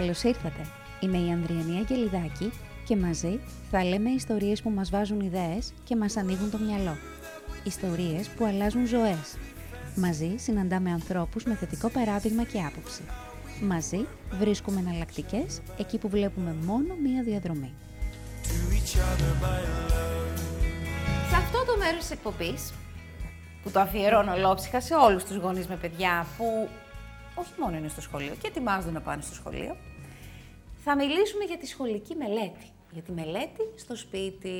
Καλώς ήρθατε. Είμαι η Ανδριανή Αγγελιδάκη και μαζί θα λέμε ιστορίες που μας βάζουν ιδέες και μας ανοίγουν το μυαλό. Ιστορίες που αλλάζουν ζωές. Μαζί συναντάμε ανθρώπους με θετικό παράδειγμα και άποψη. Μαζί βρίσκουμε εναλλακτικές εκεί που βλέπουμε μόνο μία διαδρομή. Σε αυτό το μέρος της εκπομπής, που το αφιερώνω ολόψυχα σε όλους τους γονείς με παιδιά που όχι μόνο είναι στο σχολείο και ετοιμάζονται να πάνε στο σχολείο, θα μιλήσουμε για τη σχολική μελέτη. Για τη μελέτη στο σπίτι.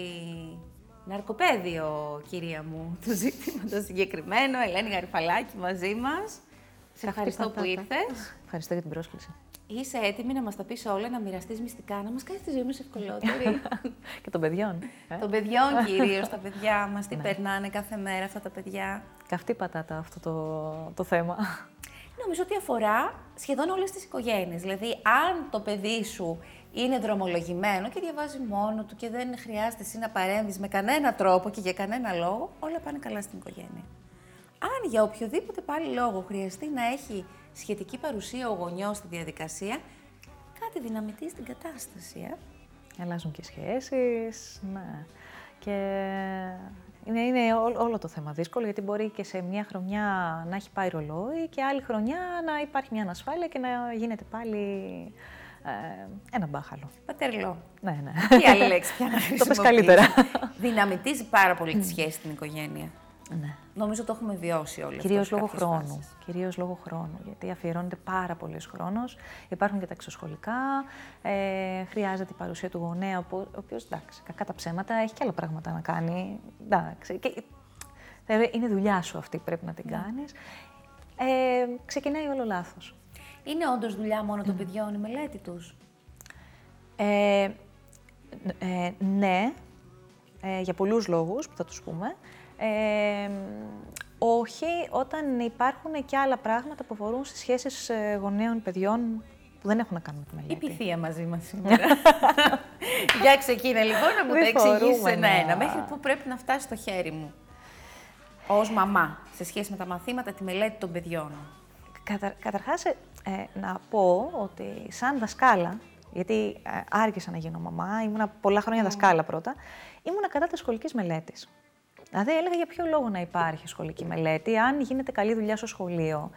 Ναρκοπαίδιο, κυρία μου, το ζήτημα το συγκεκριμένο. Ελένη Γαρυφαλάκη μαζί μας. Σε ευχαριστώ που ήρθες. Ευχαριστώ για την πρόσκληση. Είσαι έτοιμη να μας τα πεις όλα, να μοιραστείς μυστικά, να μας κάνεις τη ζωή μας ευκολότερη; και των παιδιών. Ε; Των παιδιών κυρίως, τα παιδιά μας. Τι ναι. περνάνε κάθε μέρα αυτά τα παιδιά; Καυτή πατάτα αυτό το, το θέμα. Νομίζω ότι αφορά σχεδόν όλες τις οικογένειες. Δηλαδή, αν το παιδί σου είναι δρομολογημένο και διαβάζει μόνο του και δεν χρειάζεται εσύ να παρέμβεις με κανένα τρόπο και για κανένα λόγο, όλα πάνε καλά στην οικογένεια. Αν για οποιοδήποτε πάλι λόγο χρειαστεί να έχει σχετική παρουσία ο γονιός στη διαδικασία, κάτι δυναμητεί στην κατάσταση. Ε; Αλλάζουν και σχέσεις, ναι. Και είναι, είναι όλο το θέμα δύσκολο, γιατί μπορεί και σε μια χρονιά να έχει πάει ρολόι και άλλη χρονιά να υπάρχει μια ανασφάλεια και να γίνεται πάλι ε, ένα μπάχαλο. Πατερλό. Ναι, ναι. Τι άλλη λέξη πια να Το πες καλύτερα. Δυναμητίζει πάρα πολύ τη σχέση στην οικογένεια. Ναι. Νομίζω το έχουμε βιώσει όλοι Κυρίως λόγω χρόνου. Κυρίως λόγω χρόνου, γιατί αφιερώνεται πάρα πολύ χρόνος. Υπάρχουν και τα εξωσχολικά, ε, χρειάζεται η παρουσία του γονέα, ο οποίος, εντάξει, κακά τα ψέματα, έχει και άλλα πράγματα να κάνει. Εντάξει, και, είναι δουλειά σου αυτή, πρέπει να την ναι. κάνεις. Ε, ξεκινάει όλο λάθος. Είναι όντως δουλειά μόνο των παιδιών η μελέτη τους; Ε, ε, ναι, ε, για πολλούς λόγους που θα τους πούμε. Ε, όχι, όταν υπάρχουν και άλλα πράγματα που αφορούν στις σχέσεις ε, γονέων παιδιών που δεν έχουν να κάνουν με τη μελέτη. Η πυθία μαζί μας σήμερα. Για ξεκίνε λοιπόν να μου τα εξηγήσεις ένα-ένα. Μέχρι πού πρέπει να φτάσει στο χέρι μου ως μαμά σε σχέση με τα μαθήματα, τη μελέτη των παιδιών. Κατα, καταρχάς, ε, να πω ότι σαν δασκάλα, γιατί ε, άργησα να γίνω μαμά, ήμουνα πολλά χρόνια δασκάλα πρώτα, ήμουνα κατά της σχολικής μελέτης. Δηλαδή, έλεγα για ποιο λόγο να υπάρχει σχολική μελέτη, αν γίνεται καλή δουλειά στο σχολείο.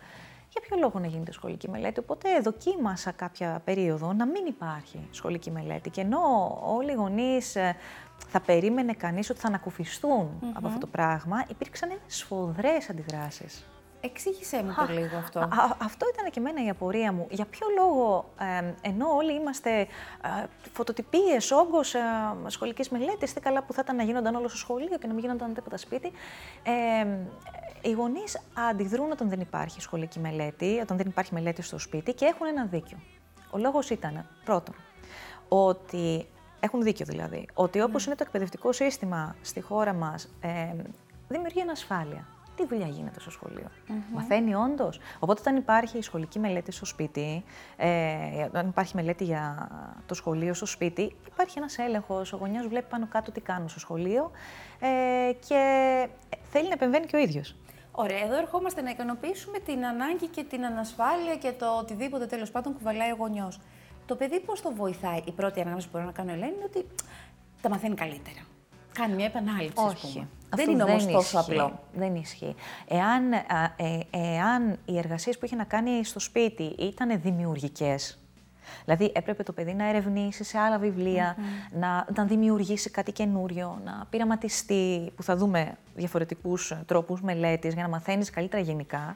Για ποιο λόγο να γίνεται σχολική μελέτη. Οπότε δοκίμασα κάποια περίοδο να μην υπάρχει σχολική μελέτη. Και ενώ όλοι οι γονείς ε, θα περίμενε κανείς ότι θα ανακουφιστούν από αυτό το πράγμα, υπήρξαν σφοδρές αντιδράσεις. Εξήγησέ μου το λίγο αυτό. αυτό ήταν και εμένα η απορία μου. Για ποιο λόγο, ενώ όλοι είμαστε ε, φωτοτυπίες, όγκος ε, σχολικής μελέτης, τι καλά που θα ήταν να γίνονταν όλο στο σχολείο και να μην γίνονταν τίποτα σπίτι, ε, οι γονείς αντιδρούν όταν δεν υπάρχει σχολική μελέτη, όταν δεν υπάρχει μελέτη στο σπίτι και έχουν ένα δίκιο. Ο λόγος ήταν, πρώτον, ότι έχουν δίκιο δηλαδή, ότι όπως ναι. είναι το εκπαιδευτικό σύστημα στη χώρα μας, ε, δημιουργεί ανασφάλεια τι δουλειά γίνεται στο σχολείο; Μαθαίνει όντως; Οπότε, όταν υπάρχει σχολική μελέτη στο σπίτι, ε, όταν υπάρχει μελέτη για το σχολείο στο σπίτι, υπάρχει ένας έλεγχος. Ο γονιός βλέπει πάνω κάτω τι κάνουν στο σχολείο ε, και θέλει να επεμβαίνει και ο ίδιος. Ωραία, εδώ ερχόμαστε να ικανοποιήσουμε την ανάγκη και την ανασφάλεια και το οτιδήποτε τέλος πάντων κουβαλάει ο γονιός. Το παιδί πώς το βοηθάει, η πρώτη ανάγνωση που μπορώ να κάνω, Ελένη, είναι ότι τα μαθαίνει καλύτερα. Κάνει μια επανάληψη, Όχι. Δεν είναι όμως τόσο απλό. Δεν ισχύει. Εάν, ε, εάν οι εργασίες που είχε να κάνει στο σπίτι ήταν δημιουργικές, Δηλαδή έπρεπε το παιδί να ερευνήσει σε άλλα να, να δημιουργήσει κάτι καινούριο, να πειραματιστεί, που θα δούμε διαφορετικούς τρόπους μελέτης για να μαθαίνεις καλύτερα γενικά.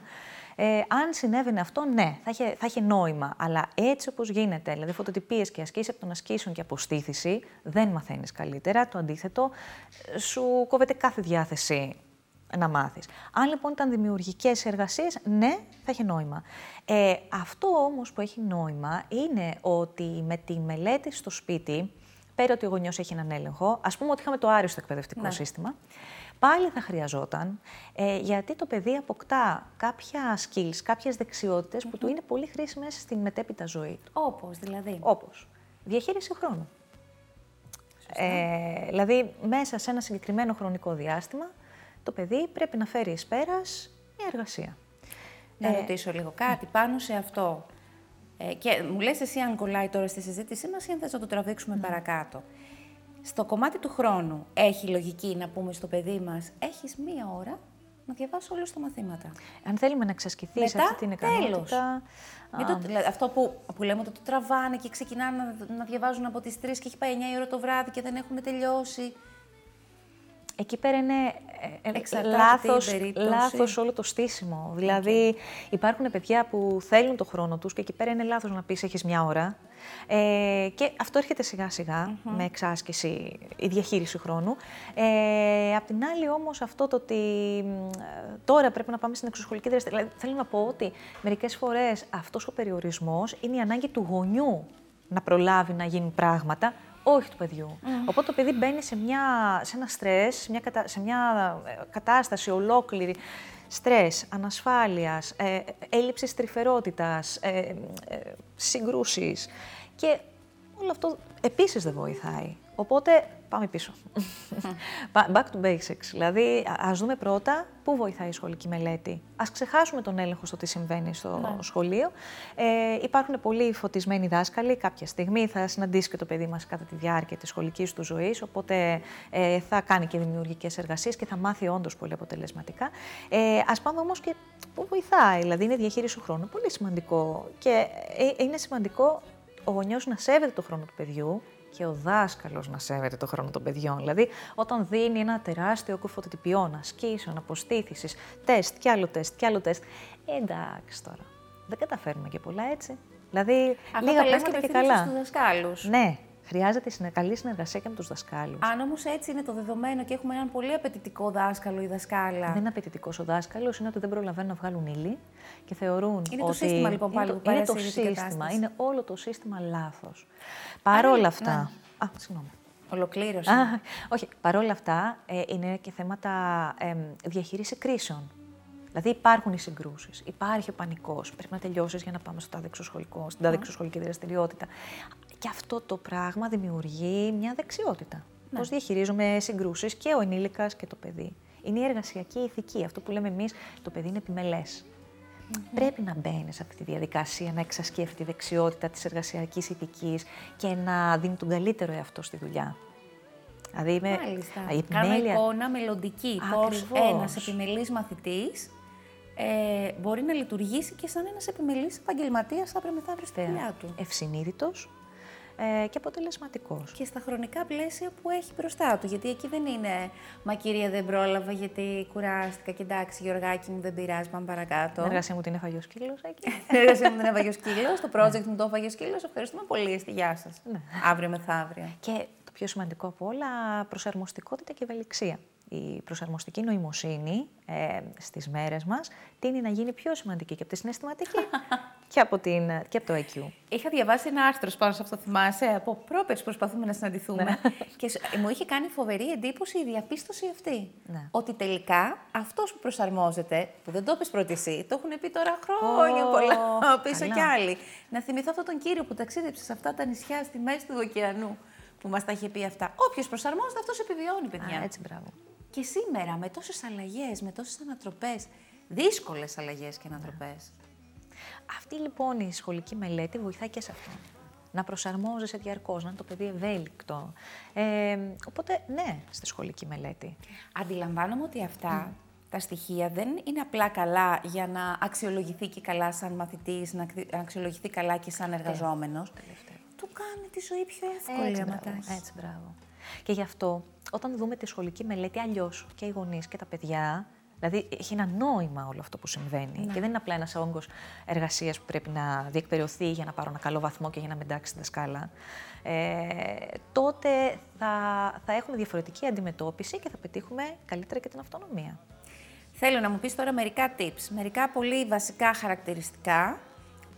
Ε, αν συνέβαινε αυτό, ναι, θα είχε, θα είχε νόημα. Αλλά έτσι όπως γίνεται, δηλαδή φωτοτυπίες και ασκήσεις από τον ασκήσεων και αποστήθηση, δεν μαθαίνεις καλύτερα. Το αντίθετο, σου κόβεται κάθε διάθεση να μάθεις. Αν λοιπόν ήταν δημιουργικές εργασίες, ναι, θα είχε νόημα. Ε, αυτό όμως που έχει νόημα είναι ότι με τη μελέτη στο σπίτι, πέρα ότι ο γονιός έχει έναν έλεγχο, ας πούμε ότι είχαμε το άριστο εκπαιδευτικό ναι. σύστημα, πάλι θα χρειαζόταν, ε, γιατί το παιδί αποκτά κάποια skills, κάποιες δεξιότητες που του είναι πολύ χρήσιμες στην μετέπειτα ζωή του. Όπως δηλαδή. Όπως. Διαχείριση χρόνου. Ε, δηλαδή, μέσα σε ένα συγκεκριμένο χρονικό διάστημα, το παιδί πρέπει να φέρει εις πέρας μια εργασία. Να ε, ρωτήσω λίγο κάτι πάνω σε αυτό. Ε, και μου λες εσύ αν κολλάει τώρα στη συζήτησή μας ή αν θες να το τραβήξουμε Ναι. παρακάτω. Στο κομμάτι του χρόνου έχει λογική να πούμε στο παιδί μας έχεις μία ώρα να διαβάσει όλες τα μαθήματα. Αν θέλουμε να εξασκηθεί σε Μετά, αυτή την τέλος. ικανότητα. Μην το, δηλαδή, αυτό που, που λέμε ότι το τραβάνε και ξεκινάνε να, να διαβάζουν από τις 3 και έχει πάει 9 η ώρα το βράδυ και δεν έχουν τελειώσει. Εκεί πέρα είναι ε, ε, Εξαρτάται λάθος, την περίπτωση. λάθος όλο το στήσιμο. Δηλαδή υπάρχουν παιδιά που θέλουν το χρόνο τους και εκεί πέρα είναι λάθος να πεις έχεις μια ώρα. Ε, και αυτό έρχεται σιγά σιγά με εξάσκηση, η διαχείριση χρόνου. Ε, απ' την άλλη όμως αυτό το ότι μ, ε, τώρα πρέπει να πάμε στην εξωσχολική δραστηριότητα. Δηλαδή, θέλω να πω ότι μερικές φορές αυτός ο περιορισμός είναι η ανάγκη του γονιού να προλάβει να γίνουν πράγματα, όχι του παιδιού. Οπότε το παιδί μπαίνει σε, μια, σε ένα στρες, σε μια, κατα- σε μια ε, κατάσταση ολόκληρη στρες, ανασφάλειας, ε, έλλειψης τρυφερότητας, ε, ε, συγκρούσεις και όλο αυτό επίσης δεν βοηθάει. Οπότε πάμε πίσω. Ba- Back to basics. Δηλαδή, α- ας δούμε πρώτα πού βοηθάει η σχολική μελέτη. Ας ξεχάσουμε τον έλεγχο στο τι συμβαίνει στο σχολείο. Ε, υπάρχουν πολύ φωτισμένοι δάσκαλοι. Κάποια στιγμή θα συναντήσει και το παιδί μας κατά τη διάρκεια της σχολικής του ζωής, οπότε ε, θα κάνει και δημιουργικές εργασίες και θα μάθει όντως πολύ αποτελεσματικά. Ε, ας πάμε όμως και πού βοηθάει, δηλαδή είναι διαχείριση του χρόνου. Πολύ σημαντικό και ε, είναι σημαντικό ο γονιός να σέβεται το χρόνο του παιδιού και ο δάσκαλος να σέβεται το χρόνο των παιδιών. Δηλαδή, όταν δίνει ένα τεράστιο κοφωτοτυπιών, ασκήσεων, αποστήθησης, τεστ, κι άλλο τεστ, κι άλλο τεστ, ε, εντάξει τώρα, δεν καταφέρνουμε και πολλά έτσι. Δηλαδή, Αυτά λίγα τα λες και πράγματα και απευθύνεσαι καλά. στους δασκάλους. Ναι, χρειάζεται συνε- καλή συνεργασία και με τους δασκάλους. Αν όμως έτσι είναι το δεδομένο και έχουμε έναν πολύ απαιτητικό δάσκαλο ή δασκάλα. Δεν είναι απαιτητικός ο δάσκαλος, είναι ότι δεν προλαβαίνουν να βγάλουν ύλη και θεωρούν Είναι το ότι. σύστημα, λοιπόν, πάλι είναι που το, είναι πάει το σε ειδική σύστημα, κατάσταση. είναι όλο το σύστημα λάθος. Παρόλα αυτά. ναι. Α, συγγνώμη. Ολοκλήρωση. Α, όχι, παρόλα αυτά ε, είναι και θέματα ε, διαχείριση κρίσεων. Δηλαδή υπάρχουν οι συγκρούσεις, υπάρχει ο πανικός. Πρέπει να τελειώσεις για να πάμε στο τάδε εξωσχολικό, στην τάδε εξωσχολική δραστηριότητα. Και αυτό το πράγμα δημιουργεί μια δεξιότητα. Ναι. Πώς διαχειρίζομαι συγκρούσεις και ο ενήλικας και το παιδί. Είναι η εργασιακή ηθική. Αυτό που λέμε εμείς, το παιδί είναι επιμελές. Πρέπει να μπαίνει σε αυτή τη διαδικασία, να εξασκεί αυτή τη δεξιότητα της εργασιακής ηθικής και να δίνει τον καλύτερο εαυτό στη δουλειά. Δηλαδή είμαι Μάλιστα. η Κάνω επιμέλεια- εικόνα μελωδική. Πώς Ακριβώς. ένα επιμελής μαθητής ε, μπορεί να λειτουργήσει και σαν ένας επιμελής επαγγελματίας αύριο μεθαύριο στη δουλειά του. Ευσυνείδητος ε, και αποτελεσματικός. Και στα χρονικά πλαίσια που έχει μπροστά του. Γιατί εκεί δεν είναι Μα κυρία δεν πρόλαβα γιατί κουράστηκα. Και εντάξει, Γιωργάκη μου δεν πειράζει, πάμε παρακάτω. Την εργασία μου την έφαγε ο σκύλος εκεί. Την εργασία μου δεν έφαγε ο σκύλος. Το project μου το έφαγε ο σκύλος. Ευχαριστούμε πολύ. Στη γεια σας. Ναι. Αύριο μεθαύριο. και το πιο σημαντικό από όλα, προσαρμοστικότητα και ευελιξία. Η προσαρμοστική νοημοσύνη ε, στις μέρες μας τίνει να γίνει πιο σημαντική και από τη συναισθηματική και, από την, και από το IQ. Είχα διαβάσει ένα άρθρο πάνω σε αυτό, θυμάσαι, από πρόπερς προσπαθούμε να συναντηθούμε. Ναι. και σ- μου είχε κάνει φοβερή εντύπωση η διαπίστωση αυτή. Ναι. Ότι τελικά αυτός που προσαρμόζεται, που δεν το είπες πρώτη εσύ, το έχουν πει τώρα χρόνια Ω, πολλά πίσω καλά. κι άλλοι. Να θυμηθώ αυτόν τον κύριο που ταξίδεψε σε αυτά τα νησιά στη μέση του ωκεανού, που μας τα είχε πει αυτά. Όποιος προσαρμόζεται, αυτός επιβιώνει, παιδιά. Α, έτσι, μπράβο. Και σήμερα με τόσες αλλαγές, με τόσες ανατροπές, δύσκολες αλλαγές και ανατροπές. Αυτή λοιπόν η σχολική μελέτη βοηθάει και σε αυτό. Να προσαρμόζεσαι διαρκώς, να είναι το παιδί ευέλικτο. Ε, οπότε, ναι, στη σχολική μελέτη. Αντιλαμβάνομαι ότι αυτά τα στοιχεία δεν είναι απλά καλά για να αξιολογηθεί και καλά σαν μαθητής, να ακτι- να αξιολογηθεί καλά και σαν εργαζόμενος. Του κάνει τη ζωή πιο εύκολη Έτσι, άμα τα μπράβο, έχεις. έτσι, μπράβο. Και γι' αυτό, όταν δούμε τη σχολική μελέτη αλλιώς και οι γονείς και τα παιδιά, δηλαδή έχει ένα νόημα όλο αυτό που συμβαίνει. Και δεν είναι απλά ένας όγκος εργασίας που πρέπει να διεκπαιρεωθεί για να πάρω ένα καλό βαθμό και για να με εντάξει στη δασκάλα. Ε, τότε θα, θα έχουμε διαφορετική αντιμετώπιση και θα πετύχουμε καλύτερα και την αυτονομία. Θέλω να μου πεις τώρα μερικά tips, μερικά πολύ βασικά χαρακτηριστικά,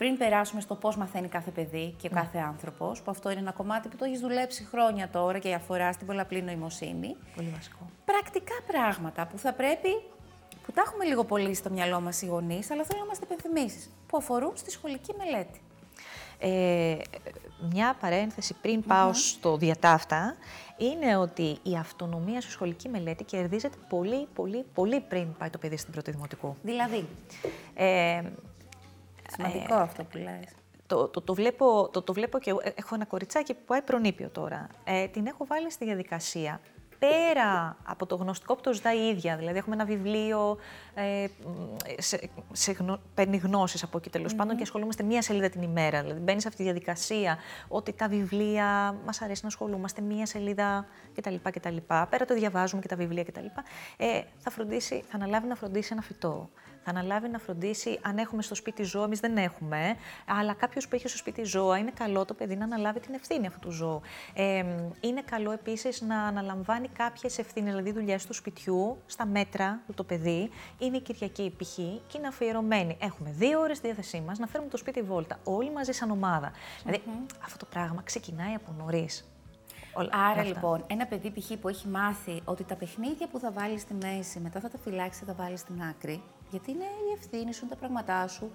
πριν περάσουμε στο πώς μαθαίνει κάθε παιδί και ο κάθε άνθρωπος, που αυτό είναι ένα κομμάτι που το έχεις δουλέψει χρόνια τώρα και αφορά στην πολλαπλή νοημοσύνη. Πολύ βασικό. πρακτικά πράγματα που θα πρέπει, που τα έχουμε λίγο πολύ στο μυαλό μας οι γονείς, αλλά θέλω να μας τα υπενθυμίσεις, που αφορούν στη σχολική μελέτη. Ε, μια παρένθεση πριν πάω στο διατάφτα είναι ότι η αυτονομία στη σχολική μελέτη κερδίζεται πολύ, πολύ, πολύ πριν πάει το παιδί στην πρώτη δημοτικού. Δηλαδή, Ε, σημαντικό αυτό που λες. το, το, το, βλέπω, το, το βλέπω και έχω ένα κοριτσάκι που πάει προνήπιο τώρα. Ε, την έχω βάλει στη διαδικασία πέρα από το γνωστικό που το ζητάει η ίδια. Δηλαδή, έχουμε ένα βιβλίο, ε, σε, σε γνω, παίρνει γνώσεις από εκεί τέλος πάντων και ασχολούμαστε μία σελίδα την ημέρα. Δηλαδή, μπαίνει σε αυτή τη διαδικασία ότι τα βιβλία μας αρέσει να ασχολούμαστε μία σελίδα κτλ. κτλ. Πέρα το διαβάζουμε και τα βιβλία κτλ. Ε, θα, φροντίσει, θα αναλάβει να φροντίσει ένα φυτό θα αναλάβει να φροντίσει αν έχουμε στο σπίτι ζώο. Εμείς δεν έχουμε, αλλά κάποιος που έχει στο σπίτι ζώα είναι καλό το παιδί να αναλάβει την ευθύνη αυτού του ζώου. Ε, είναι καλό επίσης να αναλαμβάνει κάποιες ευθύνες, δηλαδή δουλειές του σπιτιού, στα μέτρα του το παιδί. Είναι η Κυριακή π.χ. και είναι αφιερωμένη. Έχουμε δύο ώρες διάθεσή μας να φέρουμε το σπίτι βόλτα, όλοι μαζί σαν ομάδα. Δηλαδή αυτό το πράγμα ξεκινάει από νωρίς. Άρα λοιπόν, ένα παιδί π.χ. που έχει μάθει ότι τα παιχνίδια που θα βάλει στη μέση, μετά θα τα φυλάξει και θα τα βάλει στην άκρη, γιατί είναι η ευθύνη σου, τα πράγματά σου.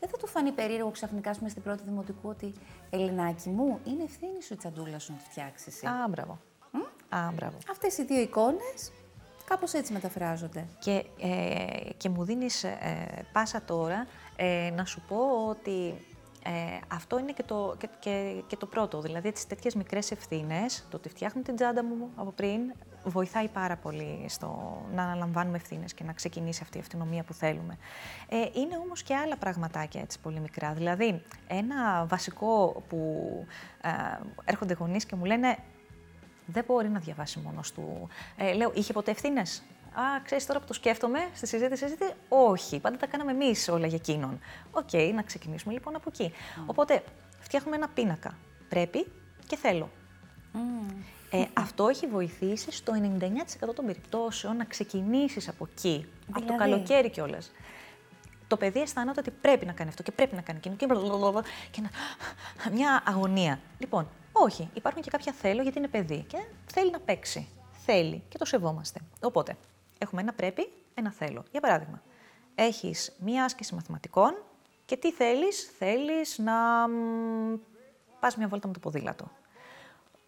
Δεν θα του φανεί περίεργο ξαφνικά πούμε, στην πρώτη δημοτικού ότι Ελληνάκι μου, είναι ευθύνη σου η τσαντούλα σου να τη φτιάξεις. Α, μπράβο. Α, μπράβο. Αυτές οι δύο εικόνες κάπως έτσι μεταφράζονται. Και, ε, και μου δίνεις ε, πάσα τώρα ε, να σου πω ότι ε, αυτό είναι και το, και, και, και το πρώτο. Δηλαδή, τις τέτοιες μικρές ευθύνες, το ότι φτιάχνω την τσάντα μου από πριν, βοηθάει πάρα πολύ στο να αναλαμβάνουμε ευθύνες και να ξεκινήσει αυτή η αυτονομία που θέλουμε. Ε, είναι όμως και άλλα πραγματάκια έτσι πολύ μικρά. Δηλαδή, ένα βασικό που ε, έρχονται γονείς και μου λένε δεν μπορεί να διαβάσει μόνος του. Ε, λέω, είχε ποτέ ευθύνες; Α, ξέρεις τώρα που το σκέφτομαι στη συζήτηση, συζήτηση, όχι. Πάντα τα κάναμε εμείς όλα για εκείνον. Ok, okay, να ξεκινήσουμε λοιπόν από εκεί. Οπότε, φτιάχνουμε ένα πίνακα. Πρέπει και θέλω. Ε, αυτό έχει βοηθήσει στο 99% των περιπτώσεων να ξεκινήσεις από εκεί, από το δηλαδή; καλοκαίρι κιόλας. Το παιδί αισθάνεται ότι πρέπει να κάνει αυτό και πρέπει να κάνει εκείνο και, και να... μια αγωνία. Λοιπόν, όχι, υπάρχουν και κάποια θέλω γιατί είναι παιδί και θέλει να παίξει. Θέλει και το σεβόμαστε. Οπότε, έχουμε ένα πρέπει, ένα θέλω. Για παράδειγμα, έχεις μία άσκηση μαθηματικών και τι θέλεις, θέλεις να πας μια βόλτα με το ποδήλατο.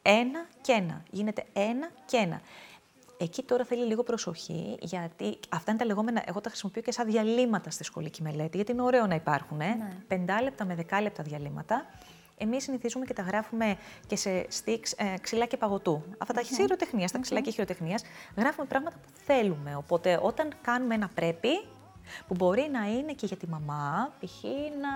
Ένα και ένα. Γίνεται ένα και ένα. Εκεί τώρα θέλει λίγο προσοχή, γιατί αυτά είναι τα λεγόμενα. Εγώ τα χρησιμοποιώ και σαν διαλύματα στη σχολική μελέτη, γιατί είναι ωραίο να υπάρχουν. Ε. Ναι. Πεντάλεπτα με δεκάλεπτα διαλύματα. Εμείς συνηθίζουμε και τα γράφουμε και σε στίξ, ε, ξυλά και παγωτού. Αυτά τα mm χειροτεχνίας, τα ξυλά και χειροτεχνίας, γράφουμε πράγματα που θέλουμε. Οπότε όταν κάνουμε ένα πρέπει, που μπορεί να είναι και για τη μαμά, π.χ. να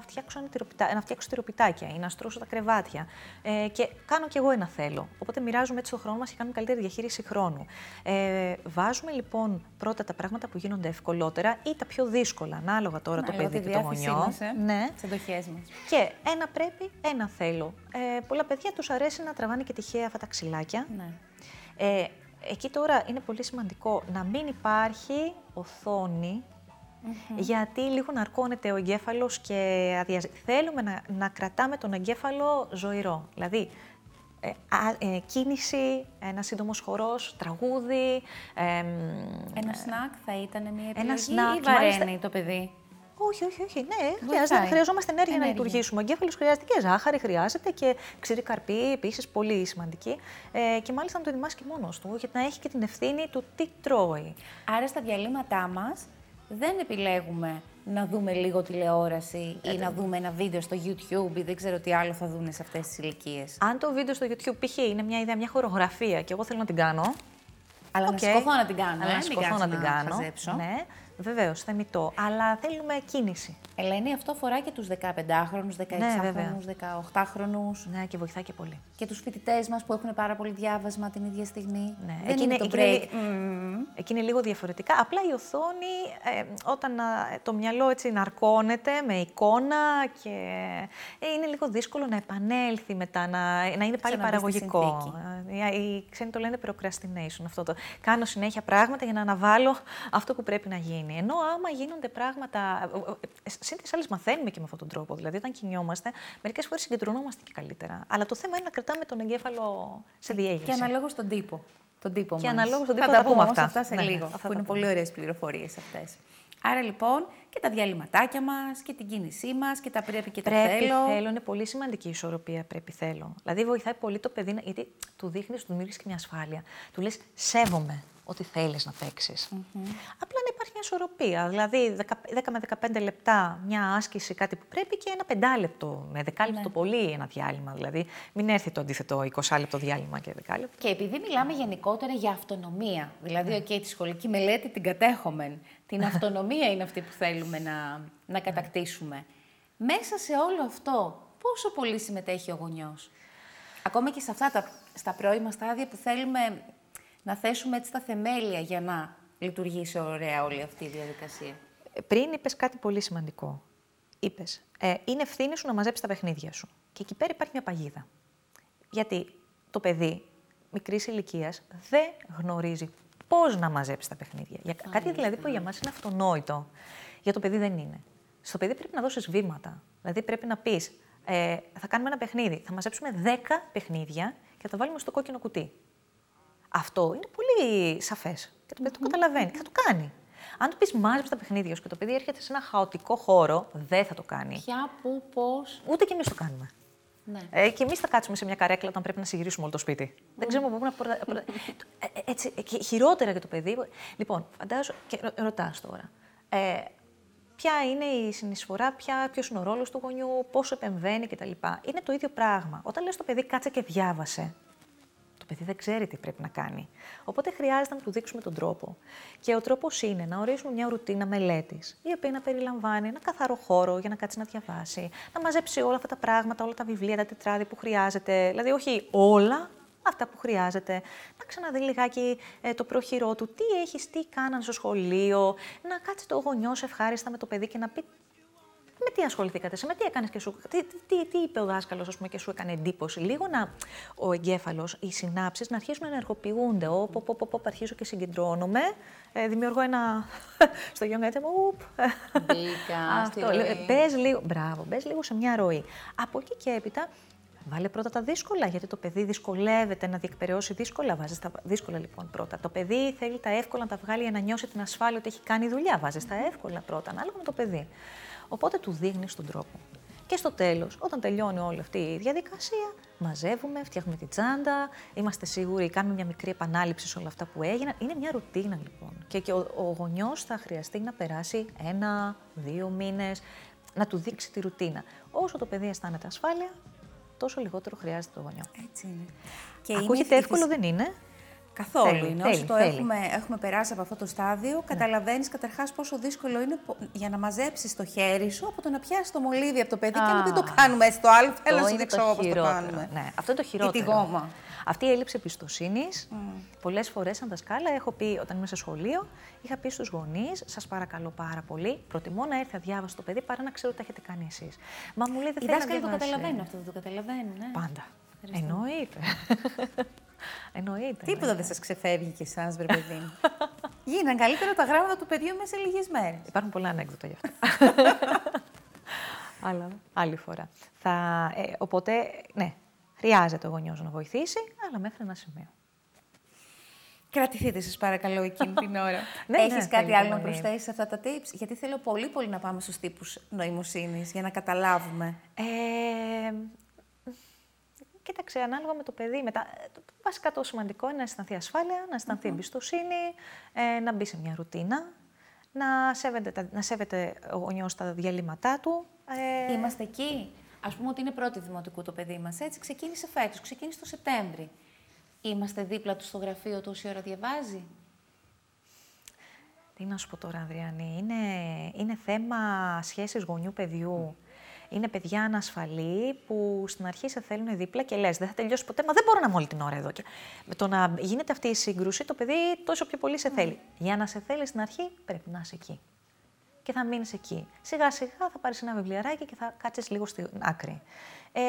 φτιάξω, ένα να φτιάξω τυροπιτάκια ή να στρώσω τα κρεβάτια. Ε, και κάνω κι εγώ ένα θέλω. Οπότε μοιράζουμε έτσι το χρόνο μας και κάνουμε καλύτερη διαχείριση χρόνου. Ε, βάζουμε λοιπόν πρώτα τα πράγματα που γίνονται ευκολότερα ή τα πιο δύσκολα, ανάλογα τώρα το παιδί και το γονιό. Μας, ε, ναι. Και ένα πρέπει, ένα θέλω. Ε, πολλά παιδιά τους αρέσει να τραβάνε και τυχαία αυτά τα ξυλάκια. Ναι. Ε, εκεί τώρα είναι πολύ σημαντικό να μην υπάρχει γιατί λίγο ναρκώνεται ο εγκέφαλος και αδιαζ... θέλουμε να, να κρατάμε τον εγκέφαλο ζωηρό. Δηλαδή, ε, ε, κίνηση, ένα σύντομος χορός, τραγούδι. Ε, ένα σνακ θα ήταν μια επιλογή ένα σνακ, ή βαραίνει το παιδί; Όχι, όχι, όχι. Ναι, χρειάζεται, χρειαζόμαστε ενέργεια, ενέργεια, να λειτουργήσουμε. Ο εγκέφαλος χρειάζεται και ζάχαρη, χρειάζεται και ξηρή καρπή, επίσης πολύ σημαντική. Ε, και μάλιστα να το ετοιμάσει και μόνος του, γιατί να έχει και την ευθύνη του τι τρώει. Άρα στα διαλύματά μας δεν επιλέγουμε να δούμε λίγο τηλεόραση ή να δούμε ένα βίντεο στο YouTube ή δεν ξέρω τι άλλο θα δουν σε αυτές τις ηλικίες. Αν το βίντεο στο YouTube π.χ. είναι μια ιδέα, μια χορογραφία και εγώ θέλω να την κάνω. Αλλά okay. να σηκωθώ να την κάνω. Αλλά ε, να σηκωθώ να, την κάνω. Ναι. Βεβαίως, θεμητό. Αλλά θέλουμε κίνηση. Ελένη, αυτό αφορά και τους 15χρονου, 16χρονου, 18χρονου. Ναι, και βοηθάει και πολύ. Και τους φοιτητές μας που έχουν πάρα πολύ διάβασμα την ίδια στιγμή. Ναι, Δεν εκεί είναι, το break. Εκεί είναι λίγο διαφορετικά. Απλά η οθόνη, ε, όταν το μυαλό έτσι ναρκώνεται με εικόνα και ε, είναι λίγο δύσκολο να επανέλθει μετά, να, να είναι πάλι παραγωγικό. Ε, οι ξένοι το λένε procrastination αυτό το. Κάνω συνέχεια πράγματα για να αναβάλω αυτό που πρέπει να γίνει. Ενώ άμα γίνονται πράγματα. Συν τι άλλες μαθαίνουμε και με αυτόν τον τρόπο. Δηλαδή, όταν κινιόμαστε, μερικές φορές συγκεντρωνόμαστε και καλύτερα. Αλλά το θέμα είναι να κρατάμε τον εγκέφαλο σε διέγερση. Και αναλόγως στον τύπο. Τον τύπο και αναλόγως στον τύπο θα, τα πούμε αυτά. αυτά σε ναι, λίγο. Αφού είναι πολύ ωραίες πληροφορίες αυτές. Άρα λοιπόν και τα διαλυματάκια μας και την κίνησή μας και τα πρέπει και τα πρέπει, θέλω. θέλω. Είναι πολύ σημαντική η ισορροπία πρέπει θέλω. Δηλαδή βοηθάει πολύ το παιδί, να- γιατί του δείχνεις, του δημιουργείς και μια ασφάλεια. Του λες, σέβομαι ότι θέλεις να παιξει Απλά να υπάρχει μια ισορροπία. Δηλαδή 10 10 με 15 λεπτά μια άσκηση, κάτι που πρέπει και ένα πεντάλεπτο με δεκάλεπτο Ναι. πολύ ένα διάλειμμα. Δηλαδή μην έρθει το αντίθετο 20 λεπτό διάλειμμα και δεκάλεπτο. Και επειδή μιλάμε γενικότερα για αυτονομία, δηλαδή, οκ, τη σχολική μελέτη την κατέχουμε, την αυτονομία είναι αυτή που θέλουμε να, να κατακτήσουμε. Μέσα σε όλο αυτό, πόσο πολύ συμμετέχει ο γονιός; Ακόμα και σε αυτά τα, στα πρώιμα στάδια που θέλουμε να θέσουμε έτσι τα θεμέλια για να λειτουργήσει ωραία όλη αυτή η διαδικασία. Ε, Πριν είπες κάτι πολύ σημαντικό. Είπες, ε, είναι ευθύνη σου να μαζέψεις τα παιχνίδια σου. Και εκεί πέρα υπάρχει μια παγίδα. Γιατί το παιδί μικρής ηλικίας δεν γνωρίζει πώς να μαζέψει τα παιχνίδια. Για, κάτι δηλαδή που για μας είναι αυτονόητο. Για το παιδί δεν είναι. Στο παιδί πρέπει να δώσεις βήματα. Δηλαδή πρέπει να πεις, ε, θα κάνουμε ένα παιχνίδι. Θα μαζέψουμε 10 παιχνίδια και θα τα βάλουμε στο κόκκινο κουτί. Αυτό είναι πολύ σαφές. Και το παιδί το καταλαβαίνει και θα το κάνει. Αν του πεις μάζεψε τα παιχνίδια σου και το παιδί έρχεται σε ένα χαοτικό χώρο, δεν θα το κάνει. Ποια, πού, πώς. Ούτε κι εμείς το κάνουμε. Ναι. Ε, και εμείς θα κάτσουμε σε μια καρέκλα όταν πρέπει να συγυρίσουμε όλο το σπίτι. Δεν ξέρουμε πού να. πρωτα- πρωτα- Ε, ε, έτσι, ε, και χειρότερα για το παιδί. Λοιπόν, φαντάζομαι και ρωτάς τώρα. Ε, ποια είναι η συνεισφορά, ποιος είναι ο ρόλος του γονιού, πόσο επεμβαίνει κτλ. Είναι το ίδιο πράγμα. Όταν λες στο παιδί κάτσε και διάβασε, το παιδί δεν ξέρει τι πρέπει να κάνει. Οπότε χρειάζεται να του δείξουμε τον τρόπο. Και ο τρόπος είναι να ορίσουμε μια ρουτίνα μελέτης, η οποία να περιλαμβάνει ένα καθαρό χώρο για να κάτσει να διαβάσει, να μαζέψει όλα αυτά τα πράγματα, όλα τα βιβλία, τα τετράδια που χρειάζεται. Δηλαδή, όχι όλα, αυτά που χρειάζεται. Να ξαναδεί λιγάκι ε, το πρόχειρό του, τι έχεις, τι κάναν στο σχολείο, να κάτσει το γονιό ευχάριστα με το παιδί και να πει με τι ασχοληθήκατε, σε με τι έκανες και σου. Τι, τι, τι, τι είπε ο δάσκαλος, ας πούμε, και σου έκανε εντύπωση. Λίγο να ο εγκέφαλος, οι συνάψεις να αρχίσουν να ενεργοποιούνται. Όπου, όπου, όπου, αρχίζω και συγκεντρώνομαι. Ε, δημιουργώ ένα. στο γιόγκα έτσι. Ουπ. Μπήκα στη Αυτό. ροή. Μπε λίγο. Μπράβο, μπε λίγο σε μια ροή. Από εκεί και έπειτα. Βάλε πρώτα τα δύσκολα, γιατί το παιδί δυσκολεύεται να διεκπαιρεώσει δύσκολα. Βάζεις τα δύσκολα λοιπόν πρώτα. Το παιδί θέλει τα εύκολα να τα βγάλει για να νιώσει την ασφάλεια ότι έχει κάνει δουλειά. Βάζεις τα εύκολα πρώτα, ανάλογα με το παιδί. Οπότε του δείχνεις τον τρόπο. Και στο τέλος, όταν τελειώνει όλη αυτή η διαδικασία, μαζεύουμε, φτιάχνουμε την τσάντα, είμαστε σίγουροι, κάνουμε μια μικρή επανάληψη σε όλα αυτά που έγιναν. Είναι μια ρουτίνα λοιπόν. Και, και ο, ο γονιός θα χρειαστεί να περάσει ένα, δύο μήνες, να του δείξει τη ρουτίνα. Όσο το παιδί αισθάνεται ασφάλεια, τόσο λιγότερο χρειάζεται το γονιό. Έτσι είναι. Και Ακούγεται είναι εύκολο, δεν είναι; Καθόλου Θέλει, είναι. θέλει, Όσο το θέλει. έχουμε, έχουμε περάσει από αυτό το στάδιο, καταλαβαίνεις καταρχάς πόσο δύσκολο είναι πο- για να μαζέψεις το χέρι σου από το να πιάσεις το μολύβι από το παιδί και να μην το Α. κάνουμε έτσι το άλλο. Θέλω να Αυτό σου είναι δείξω το πώ το χειρότερο. κάνουμε. Ναι, αυτό είναι το Ή χειρότερο. τη γόμα. Αυτή η έλλειψη εμπιστοσύνης, πολλές φορές σαν δασκάλα, έχω πει όταν είμαι σε σχολείο, είχα πει στους γονείς: Σας παρακαλώ πάρα πολύ, προτιμώ να έρθει αδιάβαστο το παιδί παρά να ξέρω τι έχετε κάνει εσείς. Μα μου λέει: Δεν Οι θέλει να δάσκαλοι το διαβάσει. καταλαβαίνουν αυτό, δεν το καταλαβαίνουν. Ναι. Πάντα. Ευχαριστώ. Εννοείται. Εννοείται. Τίποτα δεν σας ξεφεύγει και εσάς, βρε παιδί μου. Γίναν καλύτερα τα γράμματα του παιδιού μέσα σε λίγες μέρες. Υπάρχουν πολλά ανέκδοτα γι' αυτό. Αλλά άλλη φορά. Θα, ε, οπότε, ναι, χρειάζεται ο γονιός να βοηθήσει, αλλά μέχρι ένα σημείο. Κρατηθείτε, σας παρακαλώ, εκείνη την ώρα. Ναι, Έχεις ναι, κάτι θέλει άλλο να υπομονή. προσθέσει σε αυτά τα tips, Γιατί θέλω πολύ, πολύ να πάμε στους τύπους νοημοσύνης για να καταλάβουμε. Ε, κοίταξε, ανάλογα με το παιδί. Μετά, ε, το- βασικά το σημαντικό είναι να αισθανθεί ασφάλεια, να αισθανθει εμπιστοσύνη, ε, να μπει σε μια ρουτίνα, να σέβεται, τα- να σέβεται ο γονιός τα διαλύματά του. Ε, Είμαστε εκεί. Α πούμε ότι είναι πρώτη δημοτικού το παιδί μας. Έτσι, ξεκίνησε φέτος, ξεκίνησε το Σεπτέμβρη. Είμαστε δίπλα του στο γραφείο του όση ώρα διαβάζει; Τι να σου πω τώρα, Ανδριανή, είναι, είναι θέμα σχέσης γονιού-παιδιού. Είναι παιδιά ανασφαλή που στην αρχή σε θέλουν δίπλα και λες δεν θα τελειώσει ποτέ, μα δεν μπορώ να είμαι όλη την ώρα εδώ. Και με το να γίνεται αυτή η σύγκρουση, το παιδί τόσο πιο πολύ σε θέλει. Για να σε θέλει στην αρχή πρέπει να είσαι εκεί. Και θα μείνεις εκεί. Σιγά σιγά θα πάρεις ένα βιβλιαράκι και θα κάτσει λίγο στην άκρη. Ε,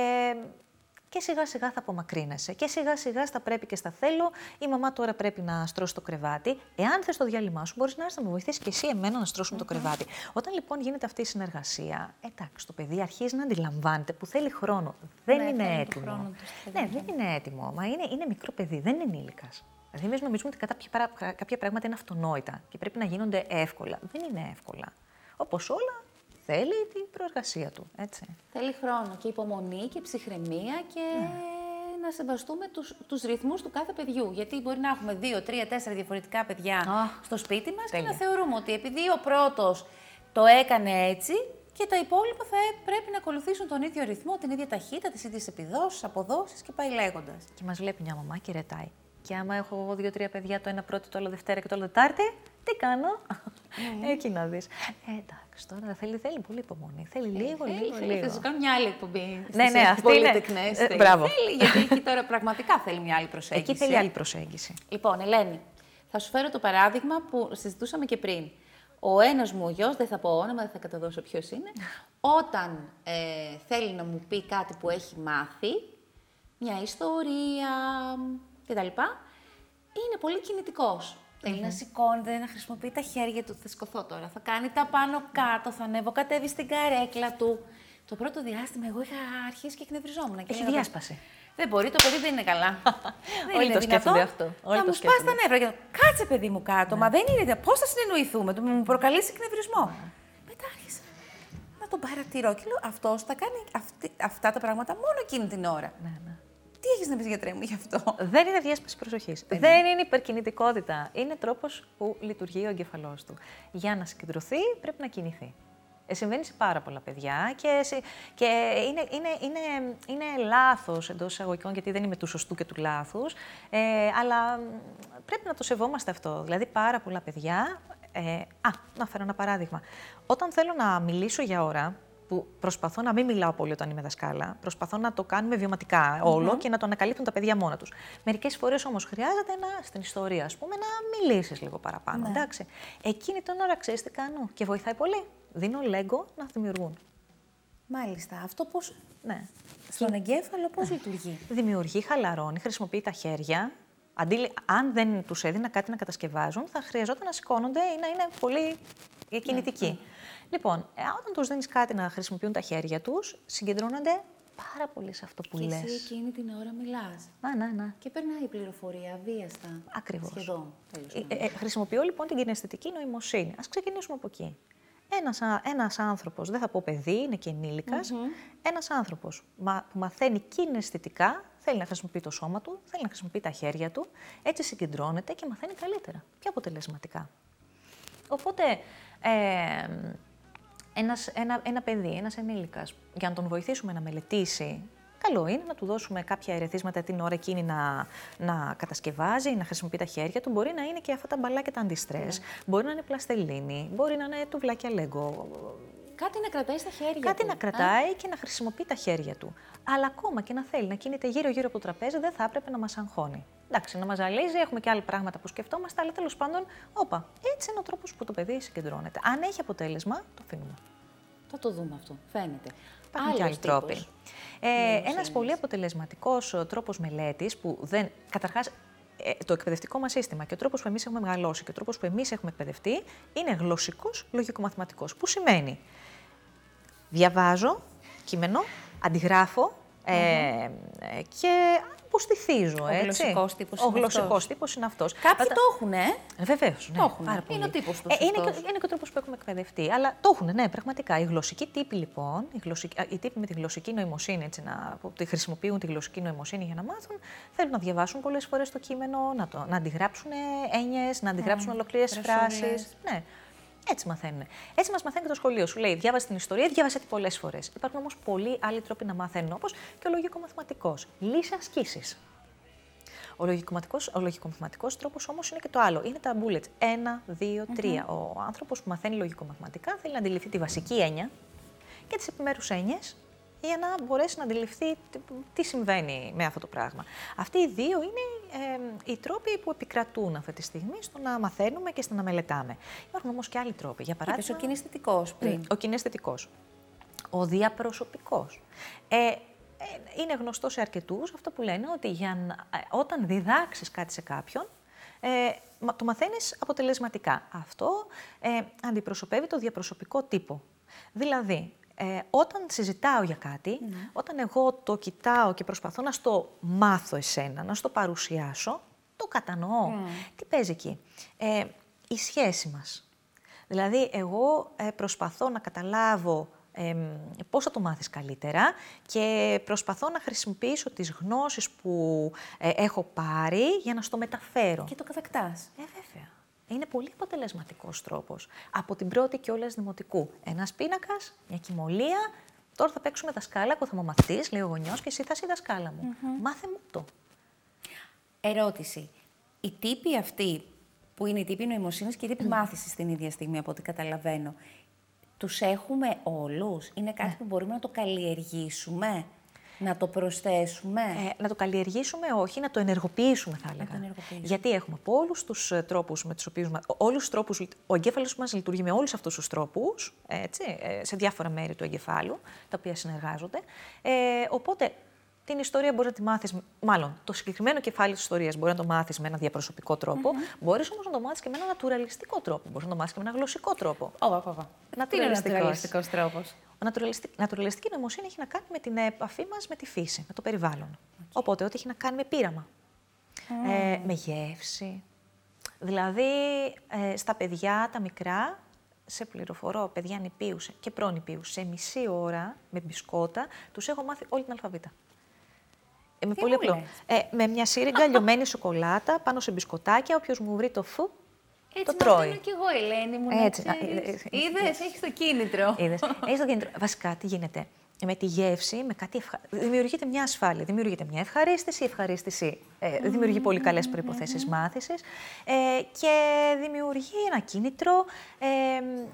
και σιγά σιγά θα απομακρύνεσαι. Και σιγά σιγά στα πρέπει και στα θέλω. Η μαμά τώρα πρέπει να στρώσει το κρεβάτι. Εάν θες το διάλειμμα σου, μπορείς να έρθεις να με βοηθήσεις και εσύ εμένα να στρώσουμε το κρεβάτι. Όταν λοιπόν γίνεται αυτή η συνεργασία, εντάξει, το παιδί αρχίζει να αντιλαμβάνεται που θέλει χρόνο. Δεν Ναι, είναι θέλει το έτοιμο. χρόνο του στο παιδί, ναι, δεν είναι έτοιμο. Μα είναι, είναι μικρό παιδί, δεν είναι ενήλικας. Δηλαδή, εμείς νομίζουμε ότι κάποια, κάποια πράγματα είναι αυτονόητα και πρέπει να γίνονται εύκολα. Δεν είναι εύκολα. Όπως όλα, θέλει την προεργασία του. Έτσι. Θέλει χρόνο και υπομονή και ψυχραιμία και ναι. να σεβαστούμε τους, τους ρυθμούς του κάθε παιδιού. Γιατί μπορεί να έχουμε δύο, τρία, τέσσερα διαφορετικά παιδιά στο σπίτι μας και να θεωρούμε ότι επειδή ο πρώτος το έκανε έτσι, και τα υπόλοιπα θα πρέπει να ακολουθήσουν τον ίδιο ρυθμό, την ίδια ταχύτητα, τις ίδιες επιδόσεις, αποδόσεις και πάει λέγοντας. Και μας βλέπει μια μαμά και ρετάει. Και άμα έχω εγώ δύο-τρία παιδιά, το ένα πρώτο, το άλλο Δευτέρα και το άλλο Τετάρτη, τι κάνω; Mm. Εκεί να δεις. Ε, εντάξει, τώρα θέλει, θέλει πολύ υπομονή. Θέλει ε, λίγο, θέλει, λίγο, θέλει. λίγο. Θα σου κάνω μια άλλη εκπομπή. Ναι, ναι, αυτή είναι. Τεκνές, ε, μπράβο. Θέλει, γιατί εκεί τώρα πραγματικά θέλει μια άλλη προσέγγιση. Εκεί θέλει άλλη προσέγγιση. Λοιπόν, Ελένη, θα σου φέρω το παράδειγμα που συζητούσαμε και πριν. Ο ένας μου ο γιος, δεν θα πω όνομα, δεν θα καταδώσω ποιος είναι, όταν ε, θέλει να μου πει κάτι που έχει μάθει, μια ιστορία κτλ. Είναι πολύ κινητικός. Θέλει να σηκώνεται, να χρησιμοποιεί τα χέρια του. Θα σκοθώ τώρα. Θα κάνει τα πάνω κάτω, θα ανέβω, κατέβει στην καρέκλα του. Το πρώτο διάστημα εγώ είχα αρχίσει και εκνευριζόμουν. Έχει διάσπαση. Δεν μπορεί, το παιδί δεν είναι καλά. δεν Όλοι είναι το σκέφτονται αυτό. Όλοι θα μου σπάσει τα νεύρα. Κάτσε, παιδί μου κάτω. Ναι. Μα δεν είναι. Πώς θα συνεννοηθούμε, το μου προκαλείς εκνευρισμό. Ναι. Μετά άρχισα να τον παρατηρώ και λέω αυτός θα κάνει αυτή, αυτά τα πράγματα μόνο εκείνη την ώρα. Ναι, ναι. Τι έχεις να πεις γιατρέ μου γι' αυτό; Δεν είναι διάσπαση προσοχής. Δεν, δεν είναι υπερκινητικότητα. Είναι τρόπος που λειτουργεί ο εγκεφαλός του. Για να συγκεντρωθεί πρέπει να κινηθεί. Ε, συμβαίνει σε πάρα πολλά παιδιά και, και είναι, είναι, είναι, είναι λάθος εντός εισαγωγικών, γιατί δεν είμαι του σωστού και του λάθους, ε, αλλά πρέπει να το σεβόμαστε αυτό. Δηλαδή, πάρα πολλά παιδιά. Ε, α, να φέρω ένα παράδειγμα. Όταν θέλω να μιλήσω για ώρα, που προσπαθώ να μην μιλάω πολύ όταν είμαι δασκάλα, προσπαθώ να το κάνουμε βιωματικά και να το ανακαλύπτουν τα παιδιά μόνα τους. Μερικές φορές όμως χρειάζεται να, στην ιστορία, ας πούμε, να μιλήσεις λίγο παραπάνω. Ναι. Εντάξει. Εκείνη την ώρα ξέρεις τι κάνω και βοηθάει πολύ δίνω λέγκο να δημιουργούν. Μάλιστα. Αυτό πώς... Ναι. Στον εγκέφαλο πώς ναι. λειτουργεί; Δημιουργεί, χαλαρώνει, χρησιμοποιεί τα χέρια. Αντί, αν δεν τους έδινα κάτι να κατασκευάζουν, θα χρειαζόταν να σηκώνονται ή να είναι πολύ κινητικοί. Ναι, ναι. Λοιπόν, ε, όταν τους δίνεις κάτι να χρησιμοποιούν τα χέρια τους, συγκεντρώνονται πάρα πολύ σε αυτό που λε. Και εσύ εκείνη την ώρα μιλάς. Να, ναι, ναι. Και περνάει η πληροφορία βίαστα. Ακριβώς. Σχεδόν. Ε, ε, χρησιμοποιώ λοιπόν την κοιναισθητική νοημοσύνη. Α ξεκινήσουμε από εκεί. Ένας, ένας άνθρωπος, δεν θα πω παιδί, είναι και ενήλικας, mm-hmm. ένας άνθρωπος που μαθαίνει κοιναισθητικά, θέλει να χρησιμοποιεί το σώμα του, θέλει να χρησιμοποιεί τα χέρια του, έτσι συγκεντρώνεται και μαθαίνει καλύτερα, πιο αποτελεσματικά. Οπότε, ε, ένας, ένα, ένα παιδί, ένας ενήλικας, για να τον βοηθήσουμε να μελετήσει καλό είναι να του δώσουμε κάποια ερεθίσματα την ώρα εκείνη να, να κατασκευάζει, να χρησιμοποιεί τα χέρια του. Μπορεί να είναι και αυτά τα μπαλάκια τα αντιστρέ, ναι. μπορεί να είναι πλαστελίνη, μπορεί να είναι τουβλάκια λέγκο. Κάτι να κρατάει στα χέρια Κάτι να κρατάει και να χρησιμοποιεί τα χέρια του. Αλλά ακόμα και να θέλει να κινείται γύρω-γύρω από το τραπέζι, δεν θα έπρεπε να μας αγχώνει. Εντάξει, να μας ζαλίζει, έχουμε και άλλα πράγματα που σκεφτόμαστε, αλλά τέλος πάντων, όπα, έτσι είναι ο τρόπος που το παιδί συγκεντρώνεται. Αν έχει αποτέλεσμα, το αφήνουμε. Θα το δούμε αυτό. Φαίνεται. Υπάρχουν και άλλοι τρόποι. Ε, Ένας πολύ αποτελεσματικός ε, τρόπος μελέτης που δεν. Καταρχάς, ε, το εκπαιδευτικό μας σύστημα και ο τρόπος που εμείς έχουμε μεγαλώσει και ο τρόπος που εμείς έχουμε εκπαιδευτεί είναι γλωσσικός λογικομαθηματικός. Που σημαίνει; Διαβάζω κείμενο, αντιγράφω ε, και αποστηθίζω. Ο γλωσσικός τύπος. Ο γλωσσικός τύπος είναι αυτός. Κάποιοι το έχουν, ε; Βεβαίως. Ναι, το έχουν. Είναι ο τύπος τους. Ε, είναι, και, είναι και ο τρόπος που έχουμε εκπαιδευτεί. Αλλά το έχουν, ναι, πραγματικά. Οι γλωσσικοί τύποι, λοιπόν, οι, γλωσσικοί, οι τύποι με τη γλωσσική νοημοσύνη, έτσι, να, που χρησιμοποιούν τη γλωσσική νοημοσύνη για να μάθουν, θέλουν να διαβάσουν πολλές φορές το κείμενο, να, το, να αντιγράψουν έννοιες, να αντιγράψουν mm, ολοκλήρες φράσεις. Ναι. Έτσι μαθαίνουν. Έτσι μας μαθαίνει και το σχολείο. Σου λέει: Διάβασε την ιστορία, διάβασε την πολλές φορές. Υπάρχουν όμως πολλοί άλλοι τρόποι να μαθαίνουν, όπως και ο λογικο-μαθηματικό. Λύσεις ασκήσεις. Ο λογικομαθηματικός, ο λογικομαθηματικός τρόπος όμως είναι και το άλλο. Είναι τα bullets. Ένα, δύο, τρία. Mm-hmm. Ο άνθρωπος που μαθαίνει λογικομαθηματικά θέλει να αντιληφθεί τη βασική έννοια και τις επιμέρους έννοιες για να μπορέσει να αντιληφθεί τι συμβαίνει με αυτό το πράγμα. Αυτοί οι δύο είναι ε, οι τρόποι που επικρατούν αυτή τη στιγμή στο να μαθαίνουμε και στο να μελετάμε. Υπάρχουν όμως και άλλοι τρόποι. Για παράδειγμα, ο κινηστικός πριν. Ο κινηστικός. Ο διαπροσωπικός. Ε, ε, είναι γνωστό σε αρκετούς αυτό που λένε ότι για ε, όταν διδάξεις κάτι σε κάποιον, ε, το μαθαίνεις αποτελεσματικά. Αυτό ε, αντιπροσωπεύει το διαπροσωπικό τύπο. Δηλαδή, ε, όταν συζητάω για κάτι, ναι. όταν εγώ το κοιτάω και προσπαθώ να στο μάθω εσένα, να στο παρουσιάσω, το κατανοώ. Τι παίζει εκεί; Ε, η σχέση μας. Δηλαδή, εγώ ε, προσπαθώ να καταλάβω ε, πώς θα το μάθεις καλύτερα και προσπαθώ να χρησιμοποιήσω τις γνώσεις που ε, έχω πάρει για να στο μεταφέρω. Και το κατακτάς. Ε, βέβαια. Είναι πολύ αποτελεσματικός τρόπος. Από την πρώτη και όλες δημοτικού. Ένας πίνακας, μια κοιμωλία. Τώρα θα παίξουμε δασκάλα. Εγώ θα μου μαθητής, λέει ο γονιός, και εσύ θα είσαι η δασκάλα μου. Μάθε μου το. Ερώτηση. Οι τύποι αυτοί, που είναι οι τύποι νοημοσύνης και οι τύποι μάθησης την ίδια στιγμή, από ό,τι καταλαβαίνω, τους έχουμε όλους; Είναι κάτι Ναι. που μπορούμε να το καλλιεργήσουμε, να το προσθέσουμε; Ε, να το καλλιεργήσουμε, όχι, να το ενεργοποιήσουμε, θα έλεγα. το ενεργοποιήσουμε. Γιατί έχουμε από όλους τους τρόπους με τους οποίους. Όλους τους τρόπους, ο εγκέφαλος μας λειτουργεί με όλους αυτούς τους τρόπους, σε διάφορα μέρη του εγκεφάλου, τα οποία συνεργάζονται. Ε, οπότε την ιστορία μπορεί να τη μάθεις, μάλλον το συγκεκριμένο κεφάλαιο της ιστορίας μπορεί να το μάθεις με ένα διαπροσωπικό τρόπο. Μπορείς όμως να το μάθεις και με ένα νατουραλιστικό τρόπο. Μπορείς να το μάθεις και με ένα γλωσσικό τρόπο. Ω, ω, ω. Τι είναι ο Naturalisticός. νατουραλιστικός τρόπος; Ο naturalistic- νατουραλιστική νοημοσύνη έχει να κάνει με την επαφή μας με τη φύση, με το περιβάλλον. Οπότε, ό,τι έχει να κάνει με πείραμα, ε, με γεύση. Δηλαδή, ε, στα παιδιά τα μικρά, σε πληροφορώ, παιδιά νηπίους και προνηπίους, σε μισή ώρα με μπισκότα, τους έχω μάθει όλη την αλφαβήτα. Ε, με Τι πολύ μου απλό. λες; Ε, με μια σύριγγα λιωμένη σοκολάτα πάνω σε μπισκοτάκια, όποιος μου βρει το φου, Έτσι το τρώει. μαθαίνω κι εγώ, Ελένη μου. Έτσι. Α, ε, ε, ε, Είδες, έχεις το κίνητρο. Είδες. Έχεις το κίνητρο. Βασικά, τι γίνεται. Με τη γεύση, με κάτι ευχα... δημιουργείται μια ασφάλεια, δημιουργείται μια ευχαρίστηση. Η ευχαρίστηση ε, δημιουργεί πολύ καλές προϋποθέσεις μάθησης ε, και δημιουργεί ένα κίνητρο ε,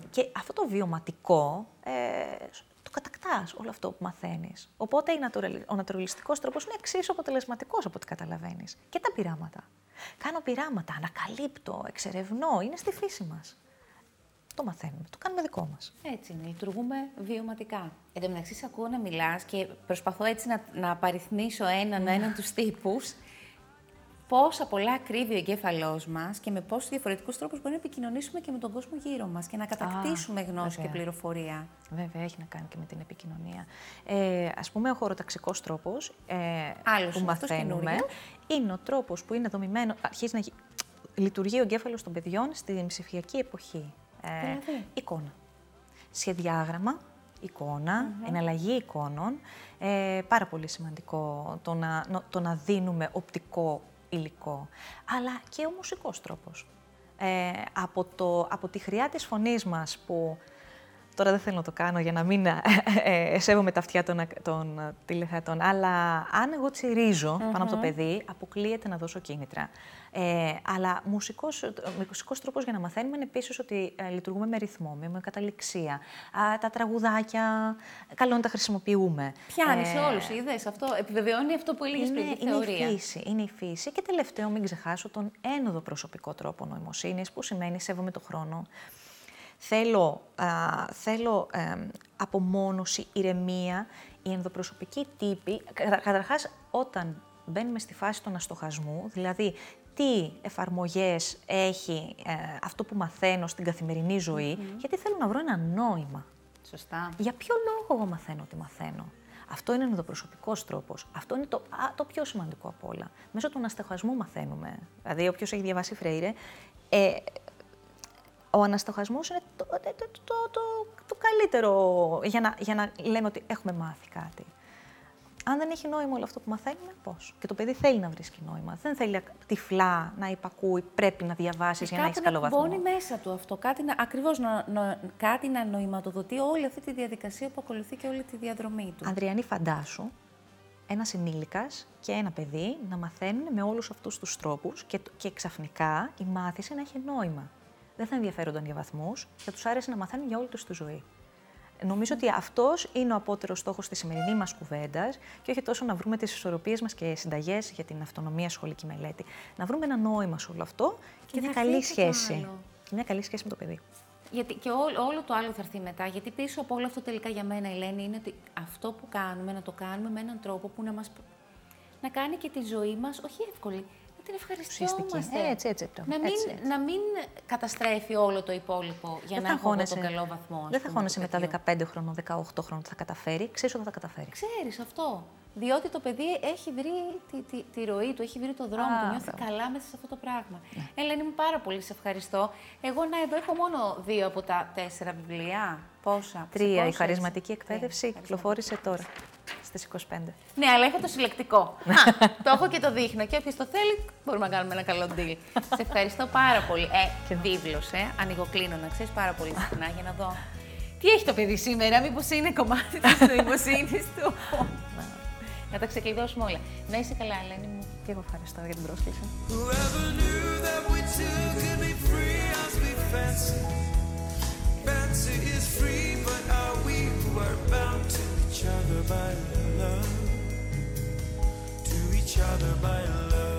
και αυτό το βιωματικό ε, το κατακτάς όλο αυτό που μαθαίνεις. Οπότε η naturali- ο νατουραλιστικός τρόπος είναι εξίσου αποτελεσματικός από ό,τι καταλαβαίνεις. Και τα πειράματα. Κάνω πειράματα, ανακαλύπτω, εξερευνώ, είναι στη φύση μας. Το μαθαίνουμε, το κάνουμε δικό μας. Έτσι είναι, λειτουργούμε βιωματικά. Εν τω μεταξύ, σε ακούω να μιλάς και προσπαθώ έτσι να, να απαριθμίσω έναν έναν τους τύπους. Πόσα πολλά κρύβει ο εγκέφαλός μας και με πόσους διαφορετικούς τρόπους μπορούμε να επικοινωνήσουμε και με τον κόσμο γύρω μας και να κατακτήσουμε γνώση και βέβαια. πληροφορία. Βέβαια, έχει να κάνει και με την επικοινωνία. Ε, ας πούμε, ο χωροταξικός τρόπος ε, Άλλος που είναι αυτός, μαθαίνουμε καινούριος. είναι ο τρόπος που είναι δομημένο, αρχίζει να γι- λειτουργεί ο εγκέφαλος των παιδιών στην ψηφιακή εποχή. Ε, Δηλαδή; εικόνα. Σχεδιάγραμμα, εικόνα, εναλλαγή εικόνων. Ε, πάρα πολύ σημαντικό το να, νο- το να δίνουμε οπτικό υλικό. Αλλά και ο μουσικός τρόπος. Ε, από, το, από τη χρειά της φωνής μας που Τώρα δεν θέλω να το κάνω για να μην ε, ε, σέβομαι τα αυτιά των, ακ- των ε, τηλεθεατών, αλλά αν εγώ τσιρίζω πάνω από το παιδί, αποκλείεται να δώσω κίνητρα. Ε, αλλά μουσικός, ε, μουσικός τρόπος για να μαθαίνουμε είναι επίσης ότι ε, λειτουργούμε με ρυθμό, με, με καταληξία. Α, τα τραγουδάκια, καλό να τα χρησιμοποιούμε. Πιάνεις Ε, σε όλους, είδες αυτό. Επιβεβαιώνει αυτό που έλεγες πριν, είναι, τη είναι θεωρία. η φύση. Είναι η φύση. Και τελευταίο, μην ξεχάσω τον ένοδο προσωπικό τρόπο νοημοσύνης, που σημαίνει σέβομαι το χρόνο. Θέλω, α, θέλω εμ, απομόνωση, ηρεμία. Οι ενδοπροσωπικοί τύποι, κατα- καταρχάς, όταν μπαίνουμε στη φάση του αναστοχασμού, δηλαδή τι εφαρμογές έχει ε, αυτό που μαθαίνω στην καθημερινή ζωή, γιατί θέλω να βρω ένα νόημα. Σωστά. Για ποιο λόγο εγώ μαθαίνω τι μαθαίνω; Αυτό είναι ο ενδοπροσωπικός τρόπος. Αυτό είναι το, α, το πιο σημαντικό από όλα. Μέσω του αναστοχασμού μαθαίνουμε. Δηλαδή, όποιος έχει διαβάσει Φρέιρε, ε, ο αναστοχασμός είναι το, το, το, το, το, το καλύτερο για να, για να λέμε ότι έχουμε μάθει κάτι. Αν δεν έχει νόημα όλο αυτό που μαθαίνουμε, πώς; Και το παιδί θέλει να βρίσκει νόημα. Δεν θέλει τυφλά να υπακούει, πρέπει να διαβάσεις για να έχεις κάτι καλό να βαθμό. μπώνει μέσα του αυτό. Κάτι να, ακριβώς να, να- κάτι να νοηματοδοτεί όλη αυτή τη διαδικασία που ακολουθεί και όλη τη διαδρομή του. Ανδριανή, φαντάσου ένας ενήλικας και ένα παιδί να μαθαίνουν με όλους αυτούς τους τρόπους και, και ξαφνικά η μάθηση να έχει νόημα. Δεν θα ενδιαφέρονταν για βαθμούς, θα τους άρεσε να μαθαίνουν για όλη τους τη ζωή. Νομίζω ότι αυτός είναι ο απότερος στόχος της σημερινή μας κουβέντας και όχι τόσο να βρούμε τις ισορροπίες μας και συνταγές για την αυτονομία σχολική μελέτη. Να βρούμε ένα νόημα σε όλο αυτό και, Και μια θα καλή έρθει και το σχέση. άλλο. Και μια καλή σχέση με το παιδί. Γιατί και όλο, όλο το άλλο θα έρθει μετά. Γιατί πίσω από όλο αυτό τελικά για μένα, Ελένη, είναι ότι αυτό που κάνουμε, να το κάνουμε με έναν τρόπο που να μας να κάνει και τη ζωή μας, όχι εύκολη, να την ευχαριστιόμαστε. Ουσιαστική. Ε, έτσι, έτσι, να, μην, έτσι, έτσι. να μην καταστρέφει όλο το υπόλοιπο για να έχω εγώ τον καλό βαθμό. ας Δεν θα πούμε, χώνεσαι του μετά παιδιού. 15 χρόνων, 18 χρόνων ότι θα καταφέρει. Ξέρεις ότι θα τα καταφέρει. Ξέρεις αυτό. Διότι το παιδί έχει βρει τη, τη, τη ροή του, έχει βρει το δρόμο Α, του, νιώθει μπράβο. καλά μέσα σε αυτό το πράγμα. Ελένη μου, πάρα πολύ σε ευχαριστώ. Εγώ να εδώ έχω μόνο δύο από τα τέσσερα βιβλία. Πόσα; σε Τρία. Η πόσες; χαρισματική Τρία, εκπαίδευση χαρισματική. κυκλοφόρησε τώρα, στις 25. Ναι, αλλά έχω το συλλεκτικό. Α, το έχω και το δείχνω. Και όποιος το θέλει, μπορούμε να κάνουμε ένα καλό deal. Σε ευχαριστώ πάρα πολύ. Ε, βίβλος, ε. Ανοιγοκλίνω, να ξέρεις πάρα πολύ συχνά για να δω. Τι έχει το παιδί σήμερα, μήπως είναι κομμάτι της νοημοσύνης του; να τα ξεκλειδώσουμε όλα. Να είσαι καλά, Ελένη μου. Και εγώ ευχαριστώ για την πρόσκληση. Whoever knew that we two could be free as we fancy. Fancy is free, but are we; Who are bound to each other by love, to each other by love.